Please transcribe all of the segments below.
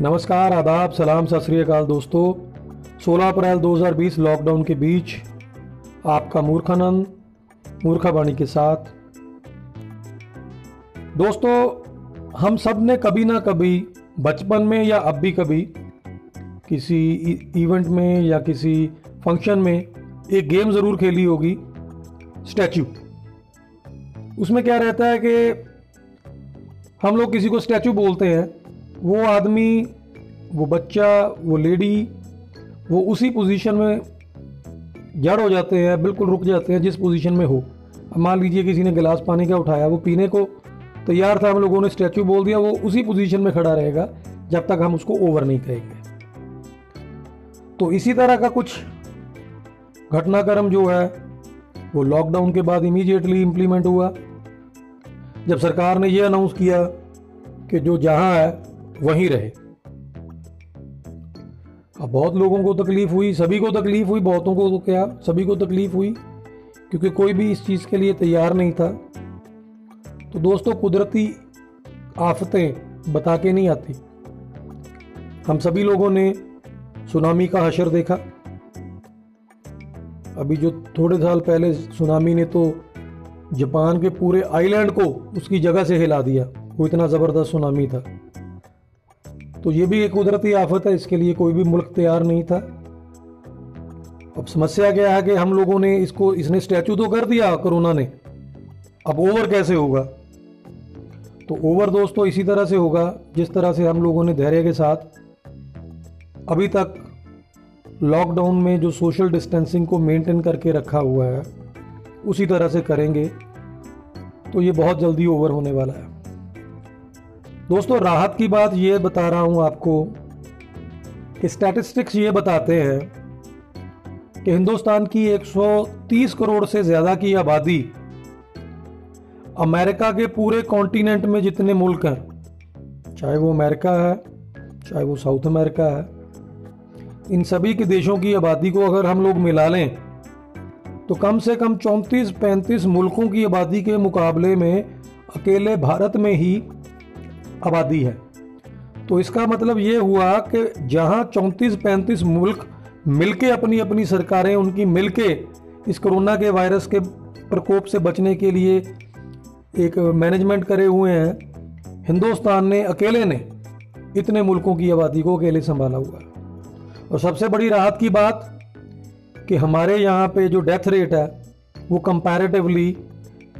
नमस्कार, आदाब, सलाम, सत श्रीकाल दोस्तों। 16 अप्रैल 2020 लॉकडाउन के बीच आपका मूर्खानंद मूर्खावाणी के साथ। दोस्तों, हम सबने कभी ना कभी, बचपन में या अब भी कभी, किसी इवेंट में या किसी फ़ंक्शन में एक गेम ज़रूर खेली होगी स्टैचू उसमें क्या रहता है कि हम लोग किसी को स्टैचू बोलते हैं वो आदमी, वो बच्चा, वो लेडी, वो उसी पोजीशन में जड़ हो जाते हैं, बिल्कुल रुक जाते हैं जिस पोजीशन में हो। अब मान लीजिए किसी ने गिलास पानी का उठाया, वो पीने को तैयार था, हम लोगों ने स्टैचू बोल दिया, वो उसी पोजीशन में खड़ा रहेगा जब तक हम उसको ओवर नहीं कहेंगे तो इसी तरह का कुछ घटनाक्रम जो है, वो लॉकडाउन के बाद इमीडिएटली इम्प्लीमेंट हुआ। जब सरकार ने ये अनाउंस किया कि जो जहाँ है वहीं रहे। अब बहुत लोगों को तकलीफ़ हुई, सभी को तकलीफ़ हुई, बहुतों को तो क्या, सभी को तकलीफ़ हुई, क्योंकि कोई भी इस चीज़ के लिए तैयार नहीं था। तो दोस्तों, कुदरती आफतें बता के नहीं आती। हम सभी लोगों ने सुनामी का हशर देखा। अभी जो थोड़े साल पहले सुनामी ने तो जापान के पूरे आइलैंड को उसकी जगह से हिला दिया। वो इतना ज़बरदस्त सुनामी था। तो ये भी एक कुदरती आफत है, इसके लिए कोई भी मुल्क तैयार नहीं था। अब समस्या क्या है कि हम लोगों ने इसको, इसने स्टैचू तो कर दिया कोरोना ने। अब ओवर कैसे होगा? तो ओवर दोस्तों इसी तरह से होगा, जिस तरह से हम लोगों ने धैर्य के साथ अभी तक लॉकडाउन में जो सोशल डिस्टेंसिंग को मेंटेन करके रखा हुआ है, उसी तरह से करेंगे तो ये बहुत जल्दी ओवर होने वाला है। दोस्तों, राहत की बात ये बता रहा हूँ आपको कि स्टैटिस्टिक्स ये बताते हैं कि हिंदुस्तान की 130 करोड़ से ज़्यादा की आबादी अमेरिका के पूरे कॉन्टिनेंट में जितने मुल्क हैं, चाहे वो अमेरिका है, चाहे वो साउथ अमेरिका है, इन सभी के देशों की आबादी को अगर हम लोग मिला लें तो कम से कम चौंतीस पैंतीस मुल्कों की आबादी के मुकाबले में अकेले भारत में ही आबादी है। तो इसका मतलब ये हुआ कि जहाँ चौंतीस पैंतीस मुल्क मिलके अपनी अपनी सरकारें, उनकी मिलके इस कोरोना के वायरस के प्रकोप से बचने के लिए एक मैनेजमेंट करे हुए हैं। हिंदुस्तान ने, अकेले ने इतने मुल्कों की आबादी को अकेले संभाला हुआ है। और सबसे बड़ी राहत की बात कि हमारे यहाँ पे जो डेथ रेट है, वो कंपैरेटिवली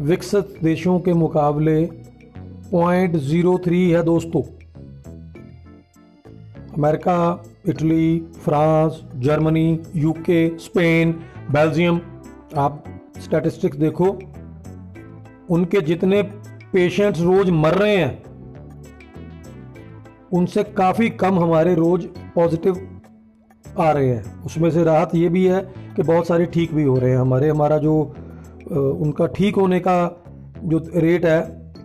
विकसित देशों के मुकाबले पॉइंट ज़ीरो थ्री है दोस्तों। America, Italy, France, Germany, UK, Spain, Belgium, आप स्टैटिस्टिक्स देखो। उनके जितने पेशेंट्स रोज मर रहे हैं, उनसे काफ़ी कम हमारे रोज पॉजिटिव आ रहे हैं। उसमें से राहत ये भी है कि बहुत सारे ठीक भी हो रहे हैं। हमारे, हमारा जो उनका ठीक होने का जो रेट है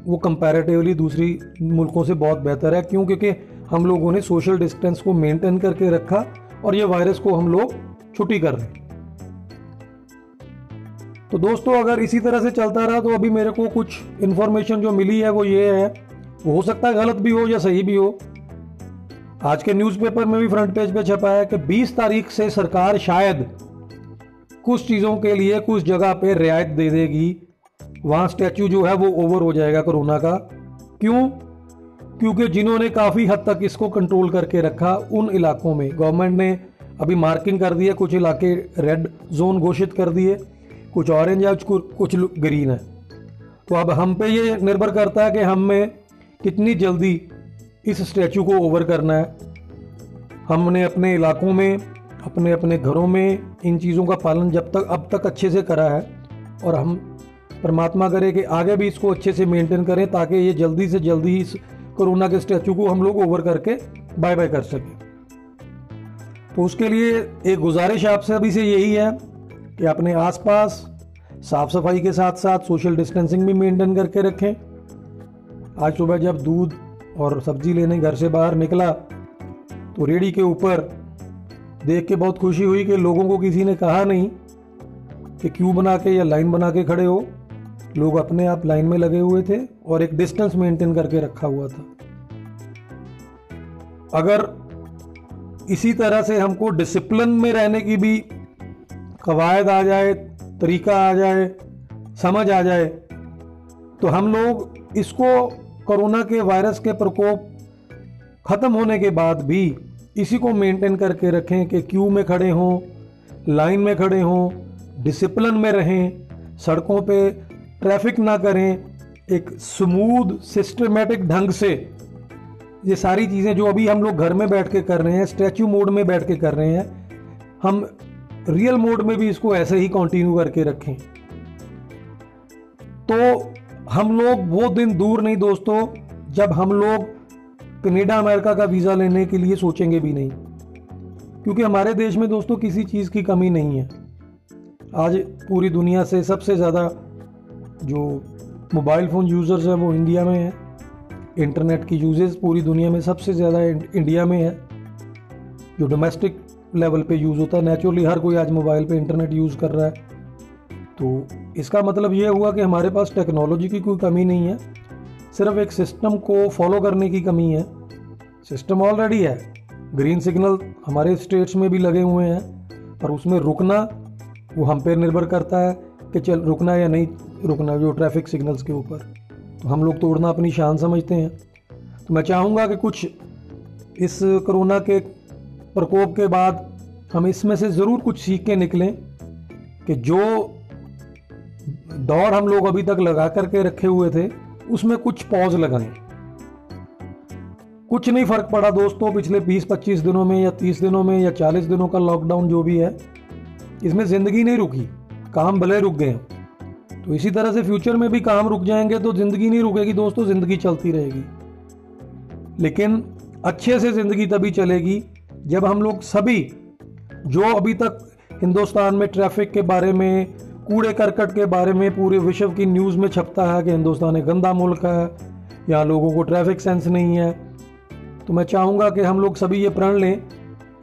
वो कंपैरेटिवली दूसरी मुल्कों से बहुत बेहतर है, क्यों? क्योंकि हम लोगों ने सोशल डिस्टेंस को मेंटेन करके रखा और ये वायरस को हम लोग छुट्टी कर रहे हैं। तो दोस्तों, अगर इसी तरह से चलता रहा तो अभी मेरे को कुछ इन्फॉर्मेशन जो मिली है, वो ये है। हो सकता है गलत भी हो या सही भी हो। आज के न्यूज़पेपर में भी फ्रंट पेज पे छपा है कि 20 तारीख से सरकार शायद कुछ चीज़ों के लिए, कुछ जगह पे रियायत दे देगी। वहाँ स्टैचू जो है वो ओवर हो जाएगा कोरोना का। क्यों? क्योंकि जिन्होंने काफ़ी हद तक इसको कंट्रोल करके रखा उन इलाकों में। गवर्नमेंट ने अभी मार्किंग कर दी है, कुछ इलाके रेड जोन घोषित कर दिए, कुछ ऑरेंज है, कुछ ग्रीन है। तो अब हम पे ये निर्भर करता है कि हम में कितनी जल्दी इस स्टैचू को ओवर करना है। हमने अपने इलाकों में, अपने अपने घरों में इन चीज़ों का पालन जब तक अब तक अच्छे से करा है और हम परमात्मा करे कि आगे भी इसको अच्छे से मेंटेन करें ताकि ये जल्दी से जल्दी इस कोरोना के स्टैचू को हम लोग ओवर करके बाय बाय कर सकें। तो उसके लिए एक गुजारिश आपसे अभी से यही है कि अपने आसपास साफ़ सफ़ाई के साथ साथ सोशल डिस्टेंसिंग भी मेंटेन करके रखें। आज सुबह जब दूध और सब्ज़ी लेने घर से बाहर निकला तो रेडी के ऊपर देख के बहुत खुशी हुई कि लोगों को किसी ने कहा नहीं कि क्यों बना के या लाइन बना के खड़े हो। लोग अपने आप लाइन में लगे हुए थे और एक डिस्टेंस मेंटेन करके रखा हुआ था। अगर इसी तरह से हमको डिसिप्लिन में रहने की भी कवायद आ जाए, तरीका आ जाए, समझ आ जाए तो हम लोग इसको कोरोना के वायरस के प्रकोप ख़त्म होने के बाद भी इसी को मेंटेन करके रखें कि क्यू में खड़े हों, लाइन में खड़े हों, डिसिप्लिन में रहें, सड़कों पे ट्रैफ़िक ना करें, एक स्मूथ सिस्टमेटिक ढंग से ये सारी चीज़ें जो अभी हम लोग घर में बैठ के कर रहे हैं स्टैचू मोड में बैठ के कर रहे हैं, हम रियल मोड में भी इसको ऐसे ही कंटिन्यू करके रखें। तो हम लोग वो दिन दूर नहीं दोस्तों, जब हम लोग कनेडा, अमेरिका का वीज़ा लेने के लिए सोचेंगे भी नहीं। क्योंकि हमारे देश में दोस्तों किसी चीज़ की कमी नहीं है। आज पूरी दुनिया से सबसे ज़्यादा जो मोबाइल फ़ोन यूज़र्स हैं वो इंडिया में है। इंटरनेट की यूजेस पूरी दुनिया में सबसे ज़्यादा इंडिया में है। जो डोमेस्टिक लेवल पे यूज़ होता है नेचुरली हर कोई आज मोबाइल पे इंटरनेट यूज़ कर रहा है। तो इसका मतलब ये हुआ कि हमारे पास टेक्नोलॉजी की कोई कमी नहीं है। सिर्फ़ एक सिस्टम को फॉलो करने की कमी है। सिस्टम ऑलरेडी है। ग्रीन सिग्नल हमारे स्टेट्स में भी लगे हुए हैं। पर उसमें रुकना वो हम पे निर्भर करता है कि चल, रुकना या नहीं रुकना जो ट्रैफ़िक सिग्नल्स के ऊपर। तो हम लोग तोड़ना अपनी शान समझते हैं। तो मैं चाहूँगा कि कुछ इस कोरोना के प्रकोप के बाद हम इसमें से ज़रूर कुछ सीख के निकलें कि जो दौड़ हम लोग अभी तक लगा करके रखे हुए थे, उसमें कुछ पॉज लगाएँ। कुछ नहीं फ़र्क पड़ा दोस्तों पिछले 20-25 दिनों में या 30 दिनों में या 40 दिनों का लॉकडाउन जो भी है। इसमें ज़िंदगी नहीं रुकी, काम भले रुक गए तो इसी तरह से फ्यूचर में भी काम रुक जाएँगे तो ज़िंदगी नहीं रुकेगी दोस्तों, ज़िंदगी चलती रहेगी। लेकिन अच्छे से ज़िंदगी तभी चलेगी जब हम लोग सभी, जो अभी तक हिंदुस्तान में ट्रैफ़िक के बारे में, कूड़े करकट के बारे में पूरे विश्व की न्यूज़ में छपता है कि हिंदुस्तान एक गंदा मुल्क है, यहाँ लोगों को ट्रैफ़िक सेंस नहीं है। तो मैं चाहूँगा कि हम लोग सभी ये प्रण लें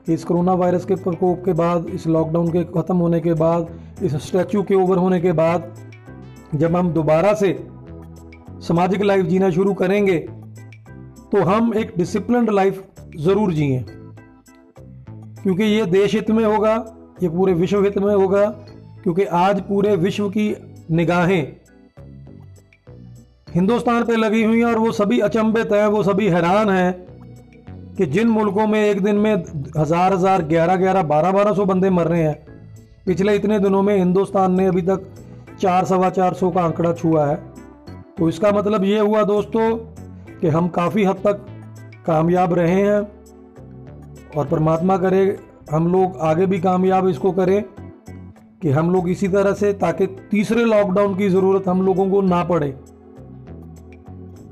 कि इस कोरोना वायरस के प्रकोप के बाद, इस लॉकडाउन के ख़त्म होने के बाद, इस स्टैचू के ओवर होने के बाद जब हम दोबारा से सामाजिक लाइफ जीना शुरू करेंगे तो हम एक डिसिप्लिन लाइफ ज़रूर जिए। क्योंकि ये देश हित में होगा, ये पूरे विश्व हित में होगा, क्योंकि आज पूरे विश्व की निगाहें हिंदुस्तान पे लगी हुई हैं और वो सभी अचंभित हैं, वो सभी हैरान हैं कि जिन मुल्कों में एक दिन में हज़ार हज़ार, ग्यारह ग्यारह, बारह बारह सौ बंदे मर रहे हैं। पिछले इतने दिनों में हिंदुस्तान ने अभी तक चार सवा चार सौ का आंकड़ा छुआ है। तो इसका मतलब ये हुआ दोस्तों कि हम काफ़ी हद तक कामयाब रहे हैं और परमात्मा करे, हम लोग आगे भी कामयाब इसको करें कि हम लोग इसी तरह से, ताकि तीसरे लॉकडाउन की ज़रूरत हम लोगों को ना पड़े।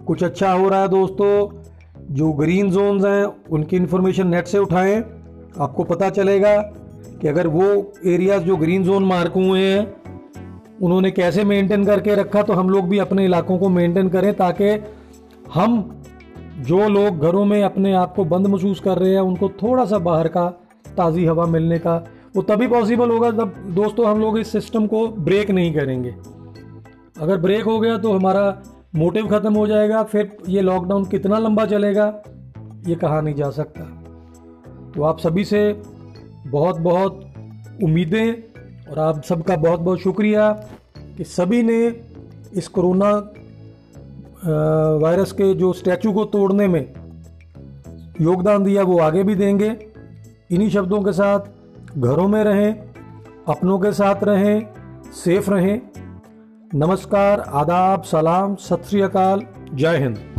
कुछ अच्छा हो रहा है दोस्तों, जो ग्रीन जोन्स हैं, उनकी इन्फॉर्मेशन नेट से उठाएँ। आपको पता चलेगा कि अगर वो एरियाज़ जो ग्रीन जोन मार्क हुए हैं उन्होंने कैसे मेंटेन करके रखा तो हम लोग भी अपने इलाकों को मेंटेन करें ताकि हम जो लोग घरों में अपने आप को बंद महसूस कर रहे हैं, उनको थोड़ा सा बाहर का ताज़ी हवा मिलने का, वो तभी पॉसिबल होगा जब दोस्तों हम लोग इस सिस्टम को ब्रेक नहीं करेंगे। अगर ब्रेक हो गया तो हमारा मोटिव ख़त्म हो जाएगा, फिर ये लॉकडाउन कितना लंबा चलेगा, ये कहा नहीं जा सकता। तो आप सभी से बहुत बहुत उम्मीदें और आप सबका बहुत बहुत शुक्रिया कि सभी ने इस कोरोना वायरस के जो स्टैचू को तोड़ने में योगदान दिया, वो आगे भी देंगे। इन्हीं शब्दों के साथ घरों में रहें, अपनों के साथ रहें, सेफ़ रहें। नमस्कार, आदाब, सलाम, सत श्री अकाल, जय हिंद।